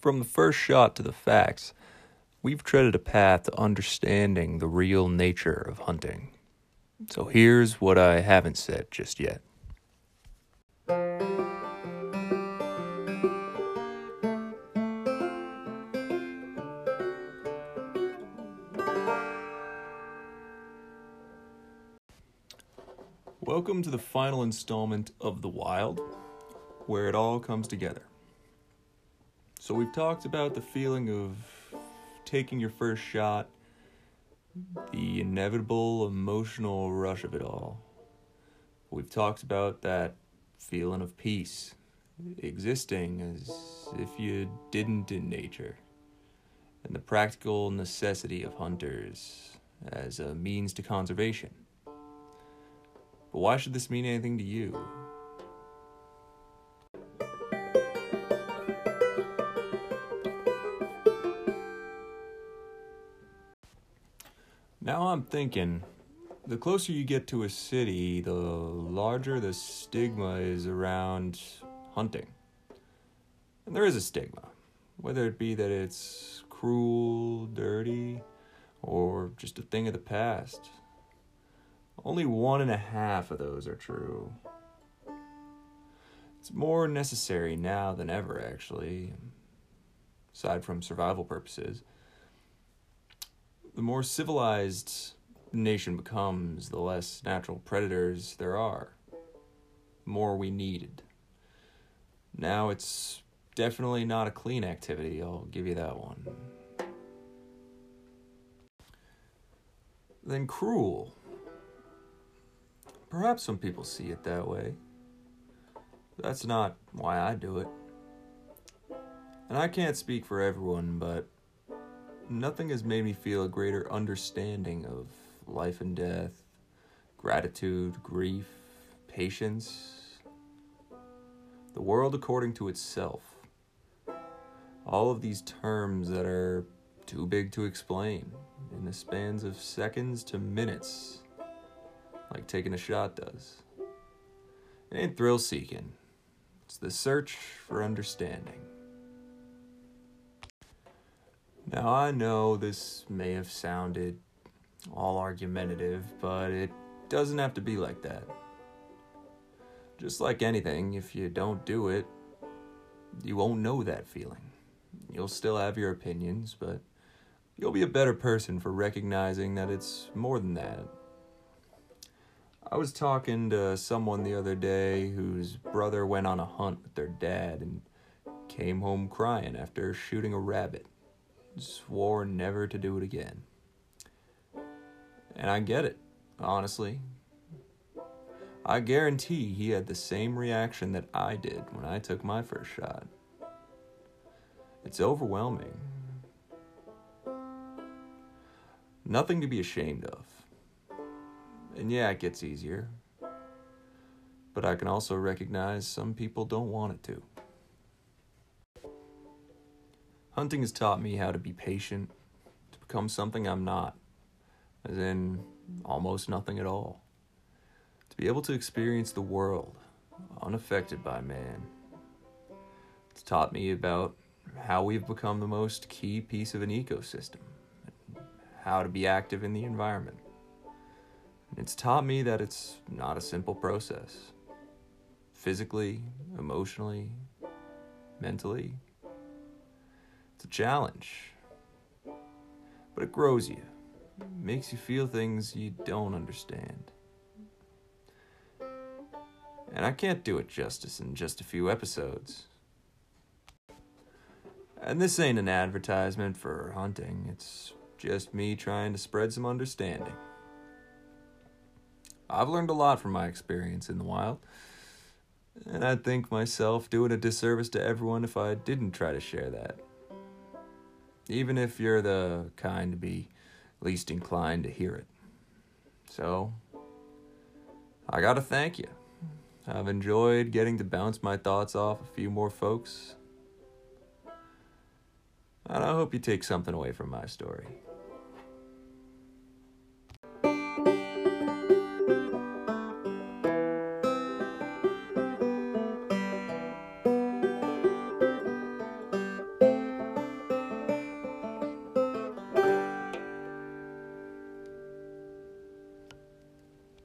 From the first shot to the facts, we've treaded a path to understanding the real nature of hunting. So here's what I haven't said just yet. Welcome to the final installment of The Wild, where it all comes together. So, we've talked about the feeling of taking your first shot, the inevitable emotional rush of it all. We've talked about that feeling of peace, existing as if you didn't in nature, and the practical necessity of hunters as a means to conservation. But why should this mean anything to you? Now I'm thinking the closer you get to a city, the larger the stigma is around hunting. And there is a stigma, whether it be that it's cruel, dirty, or just a thing of the past. Only one and a half of those are true. It's more necessary now than ever, actually, aside from survival purposes. The more civilized nation becomes, the less natural predators there are, the more we needed. Now it's definitely not a clean activity, I'll give you that one. Then cruel. Perhaps some people see it that way. That's not why I do it. And I can't speak for everyone, but nothing has made me feel a greater understanding of life and death, gratitude, grief, patience, the world according to itself. All of these terms that are too big to explain in the spans of seconds to minutes like taking a shot does. It ain't thrill seeking, it's the search for understanding. Now, I know this may have sounded all argumentative, but it doesn't have to be like that. Just like anything, if you don't do it, you won't know that feeling. You'll still have your opinions, but you'll be a better person for recognizing that it's more than that. I was talking to someone the other day whose brother went on a hunt with their dad and came home crying after shooting a rabbit. Swore never to do it again. And I get it, honestly. I guarantee he had the same reaction that I did when I took my first shot. It's overwhelming. Nothing to be ashamed of. And yeah, it gets easier. But I can also recognize some people don't want it to. Hunting has taught me how to be patient, to become something I'm not, as in almost nothing at all. To be able to experience the world unaffected by man. It's taught me about how we've become the most key piece of an ecosystem, how to be active in the environment. It's taught me that it's not a simple process. Physically, emotionally, mentally. A challenge. But it grows you, makes you feel things you don't understand. And I can't do it justice in just a few episodes. And this ain't an advertisement for hunting, it's just me trying to spread some understanding. I've learned a lot from my experience in the wild. And I'd think myself doing a disservice to everyone if I didn't try to share that. Even if you're the kind to be least inclined to hear it. So, I gotta thank you. I've enjoyed getting to bounce my thoughts off a few more folks. And I hope you take something away from my story.